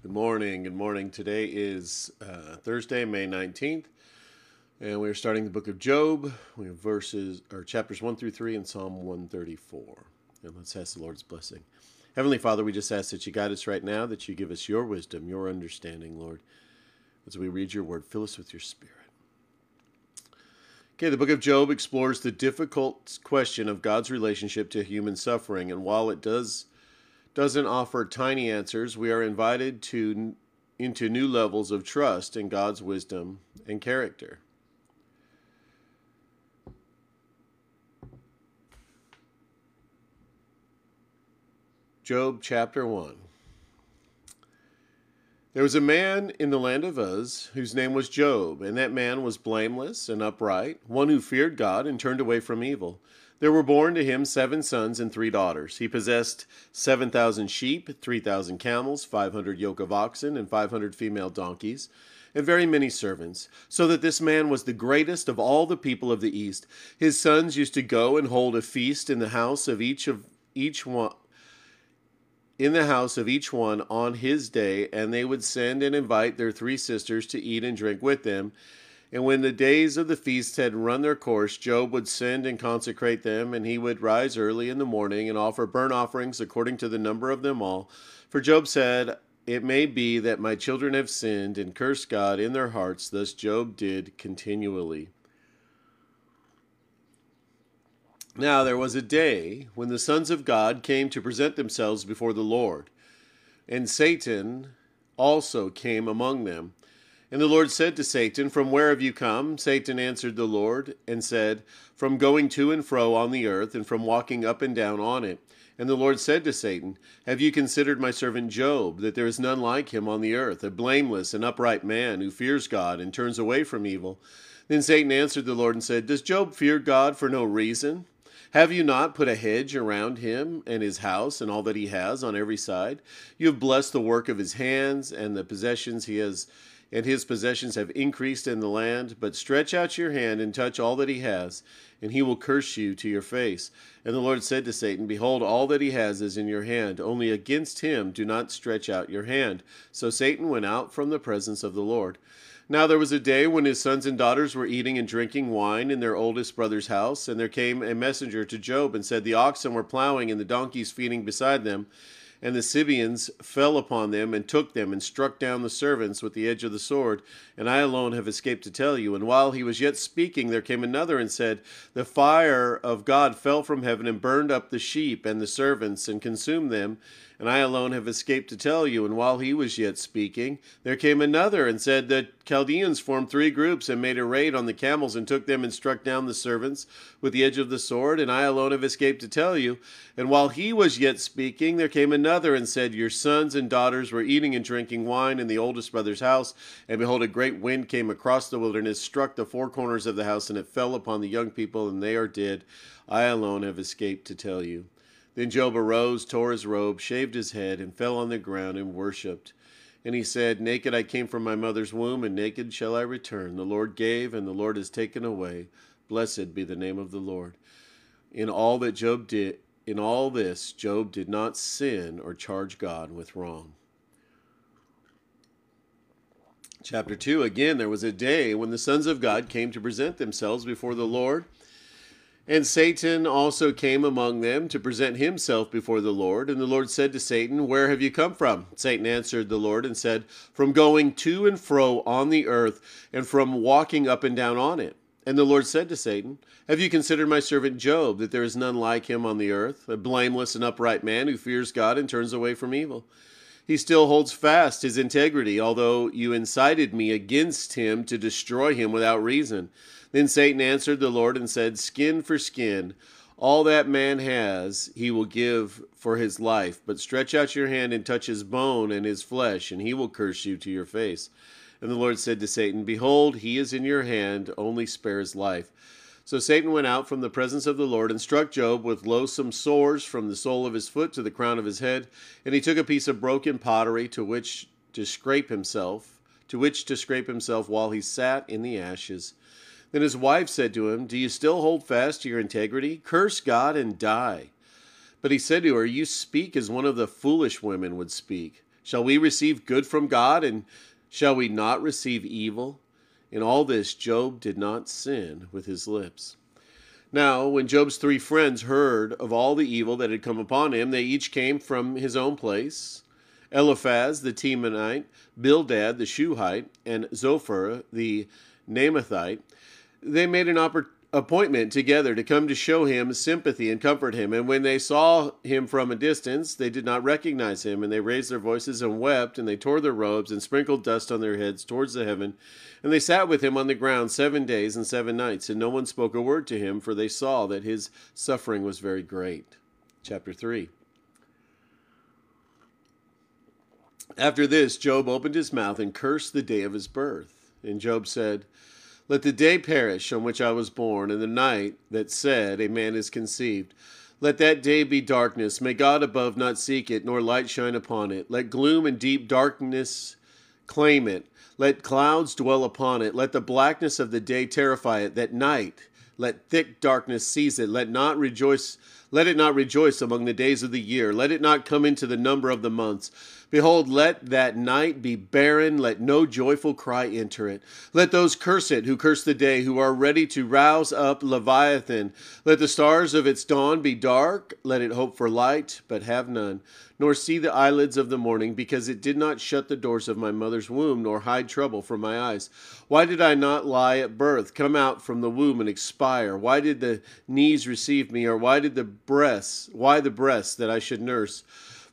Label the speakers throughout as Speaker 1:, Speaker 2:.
Speaker 1: Good morning. Good morning. Today is uh, Thursday, May 19th, and we're starting the book of Job. We have verses or chapters 1 through 3 and Psalm 134. And let's ask the Lord's blessing. Heavenly Father, we just ask that you guide us right now, that you give us your wisdom, your understanding, Lord. As we read your word, fill us with your spirit. Okay, the book of Job explores the difficult question of God's relationship to human suffering, and while it does doesn't offer tiny answers, we are invited to into new levels of trust in God's wisdom and character. Job chapter 1. There was a man in the land of Uz whose name was Job, and that man was blameless and upright, one who feared God and turned away from evil. There were born to him seven sons and three daughters. He possessed 7,000 sheep, 3,000 camels, 500 yoke of oxen, and 500 female donkeys, and very many servants, so that this man was the greatest of all the people of the East. His sons used to go and hold a feast in the house of each of each one in the house of each one on his day, and they would send and invite their three sisters to eat and drink with them. And when the days of the feast had run their course, Job would send and consecrate them, and he would rise early in the morning and offer burnt offerings according to the number of them all. For Job said, It may be that my children have sinned and cursed God in their hearts. Thus Job did continually. Now there was a day when the sons of God came to present themselves before the Lord, and Satan also came among them. And the Lord said to Satan, From where have you come? Satan answered the Lord and said, From going to and fro on the earth, and from walking up and down on it. And the Lord said to Satan, Have you considered my servant Job, that there is none like him on the earth, a blameless and upright man who fears God and turns away from evil? Then Satan answered the Lord and said, Does Job fear God for no reason? Have you not put a hedge around him and his house and all that he has on every side? You have blessed the work of his hands, and the possessions he has and his possessions have increased in the land. But stretch out your hand and touch all that he has, and he will curse you to your face. And the Lord said to Satan, Behold, all that he has is in your hand, only against him do not stretch out your hand. So Satan went out from the presence of the Lord. Now there was a day when his sons and daughters were eating and drinking wine in their oldest brother's house, and there came a messenger to Job and said, The oxen were plowing and the donkeys feeding beside them. And the Sabeans fell upon them and took them and struck down the servants with the edge of the sword. And I alone have escaped to tell you. And while he was yet speaking, there came another and said, The fire of God fell from heaven and burned up the sheep and the servants and consumed them and I alone have escaped to tell you. And while he was yet speaking, there came another and said that Chaldeans formed three groups and made a raid on the camels and took them and struck down the servants with the edge of the sword, and I alone have escaped to tell you. And while he was yet speaking, there came another and said, Your sons and daughters were eating and drinking wine in the oldest brother's house, and behold, a great wind came across the wilderness, struck the four corners of the house, and it fell upon the young people, and they are dead. I alone have escaped to tell you. Then Job arose, tore his robe, shaved his head, and fell on the ground and worshipped. And he said, Naked I came from my mother's womb, and naked shall I return. The Lord gave, and the Lord has taken away. Blessed be the name of the Lord. In all that Job did, in all this, Job did not sin or charge God with wrong. Chapter 2 Again, there was a day when the sons of God came to present themselves before the Lord and Satan also came among them to present himself before the Lord. And the Lord said to Satan, Where have you come from? Satan answered the Lord and said, From going to and fro on the earth, and from walking up and down on it. And the Lord said to Satan, Have you considered my servant Job, that there is none like him on the earth, a blameless and upright man who fears God and turns away from evil? He still holds fast his integrity, although you incited me against him to destroy him without reason. Then Satan answered the Lord and said, Skin for skin. All that man has, he will give for his life. But stretch out your hand and touch his bone and his flesh, and he will curse you to your face. And the Lord said to Satan, Behold, he is in your hand, only spare his life. So Satan went out from the presence of the Lord and struck Job with loathsome sores from the sole of his foot to the crown of his head. And he took a piece of broken pottery to which to scrape himself, to which to scrape himself while he sat in the ashes. Then his wife said to him, Do you still hold fast to your integrity? Curse God and die. But he said to her, You speak as one of the foolish women would speak. Shall we receive good from God, and shall we not receive evil? In all this, Job did not sin with his lips. Now, when Job's three friends heard of all the evil that had come upon him, they each came from his own place Eliphaz the Temanite, Bildad the Shuhite, and Zophar the Naamathite. They made an opportunity appointment together to come to show him sympathy and comfort him. And when they saw him from a distance, they did not recognize him, and they raised their voices and wept, and they tore their robes and sprinkled dust on their heads towards the heaven. And they sat with him on the ground seven days and seven nights, and no one spoke a word to him, for they saw that his suffering was very great. Chapter 3. After this, Job opened his mouth and cursed the day of his birth. And Job said, let the day perish on which I was born, and the night that said, A man is conceived. Let that day be darkness. May God above not seek it, nor light shine upon it. Let gloom and deep darkness claim it. Let clouds dwell upon it. Let the blackness of the day terrify it. That night, let thick darkness seize it. Let not rejoice. Let it not rejoice among the days of the year. Let it not come into the number of the months. Behold, let that night be barren, let no joyful cry enter it. Let those curse it who curse the day, who are ready to rouse up Leviathan. Let the stars of its dawn be dark, let it hope for light, but have none, nor see the eyelids of the morning, because it did not shut the doors of my mother's womb, nor hide trouble from my eyes. Why did I not lie at birth, come out from the womb and expire? Why did the knees receive me, or why did the breasts, why the breasts that I should nurse?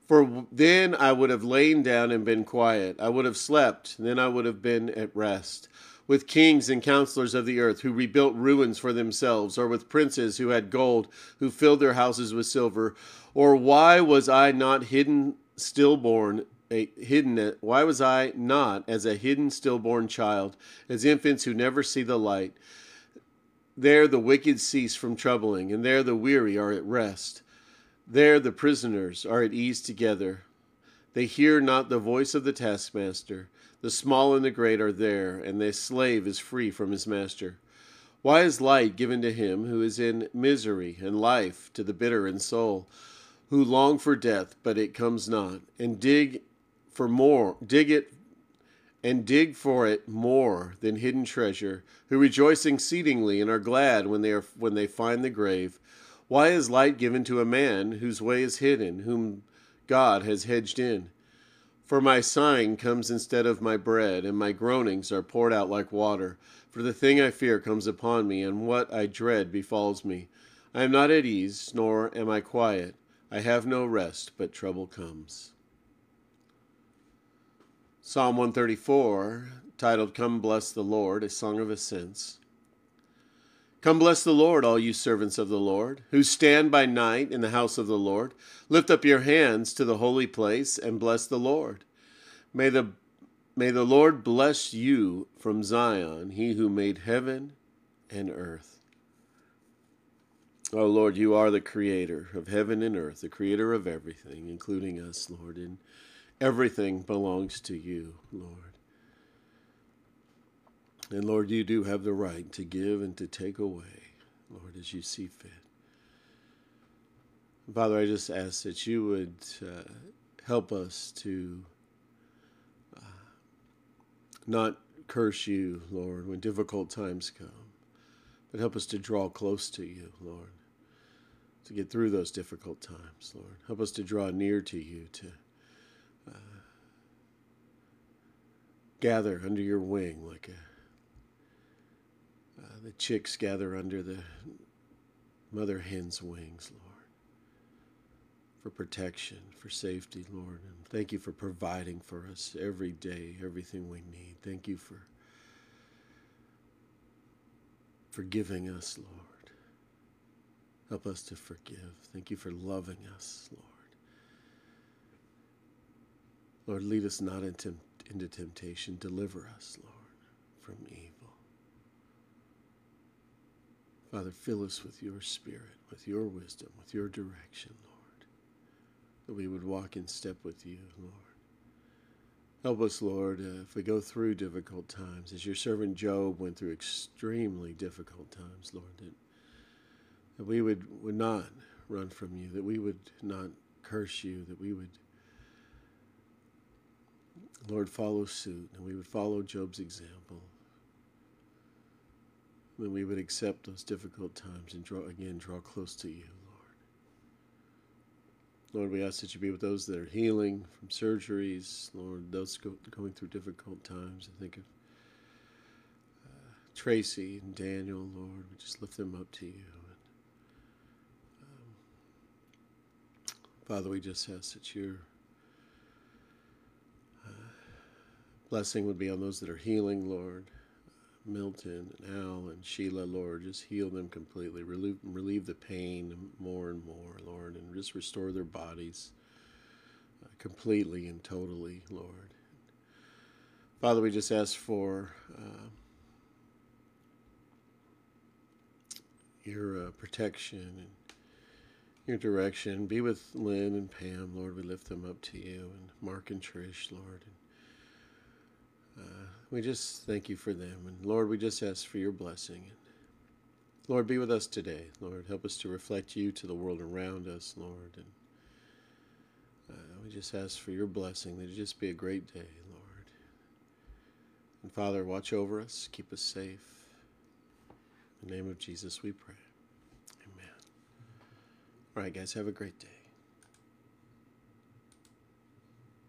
Speaker 1: For then I would have lain down and been quiet. I would have slept, then I would have been at rest. With kings and counselors of the earth who rebuilt ruins for themselves, or with princes who had gold, who filled their houses with silver. Or why was I not hidden stillborn? A hidden why was I not as a hidden stillborn child, as infants who never see the light? There the wicked cease from troubling, and there the weary are at rest. There the prisoners are at ease together. They hear not the voice of the taskmaster. The small and the great are there, and the slave is free from his master. Why is light given to him who is in misery, and life to the bitter in soul, who long for death, but it comes not, and dig for more, dig it and dig for it more than hidden treasure, who rejoice exceedingly and are glad when they are when they find the grave, why is light given to a man whose way is hidden, whom God has hedged in? For my sighing comes instead of my bread, and my groanings are poured out like water. For the thing I fear comes upon me, and what I dread befalls me. I am not at ease, nor am I quiet. I have no rest, but trouble comes. Psalm 134, titled Come Bless the Lord, a song of ascents. Come bless the Lord, all you servants of the Lord, who stand by night in the house of the Lord. Lift up your hands to the holy place and bless the Lord. May the, may the Lord bless you from Zion, he who made heaven and earth. Oh Lord, you are the creator of heaven and earth, the creator of everything, including us, Lord, and everything belongs to you, Lord. And Lord, you do have the right to give and to take away, Lord, as you see fit. Father, I just ask that you would uh, help us to uh, not curse you, Lord, when difficult times come, but help us to draw close to you, Lord, to get through those difficult times, Lord. Help us to draw near to you, to uh, gather under your wing like a the chicks gather under the mother hen's wings, Lord, for protection, for safety, Lord. And thank you for providing for us every day, everything we need. Thank you for forgiving us, Lord. Help us to forgive. Thank you for loving us, Lord. Lord, lead us not into, temptation. Deliver us, Lord, from evil. Father, fill us with your spirit, with your wisdom, with your direction, Lord, that we would walk in step with you, Lord. Help us, Lord, uh, if we go through difficult times, as your servant Job went through extremely difficult times, Lord, that, that we would, would not run from you, that we would not curse you, that we would Lord, follow suit, and we would follow Job's example. That we would accept those difficult times and draw again, draw close to you, Lord. Lord, we ask that you be with those that are healing from surgeries, Lord, those go, going through difficult times. I think of uh, Tracy and Daniel, Lord. We just lift them up to you. And, um, Father, we just ask that your uh, blessing would be on those that are healing, Lord. Milton and Al and Sheila, Lord, just heal them completely. Relieve, relieve the pain more and more, Lord, and just restore their bodies uh, completely and totally, Lord. Father, we just ask for uh, your uh, protection and your direction. Be with Lynn and Pam, Lord. We lift them up to you, and Mark and Trish, Lord. And uh, we just thank you for them. And Lord, we just ask for your blessing. Lord, be with us today. Lord, help us to reflect you to the world around us, Lord. And uh, we just ask for your blessing that it just be a great day, Lord. And Father, watch over us, keep us safe. In the name of Jesus, we pray. Amen. All right, guys, have a great day.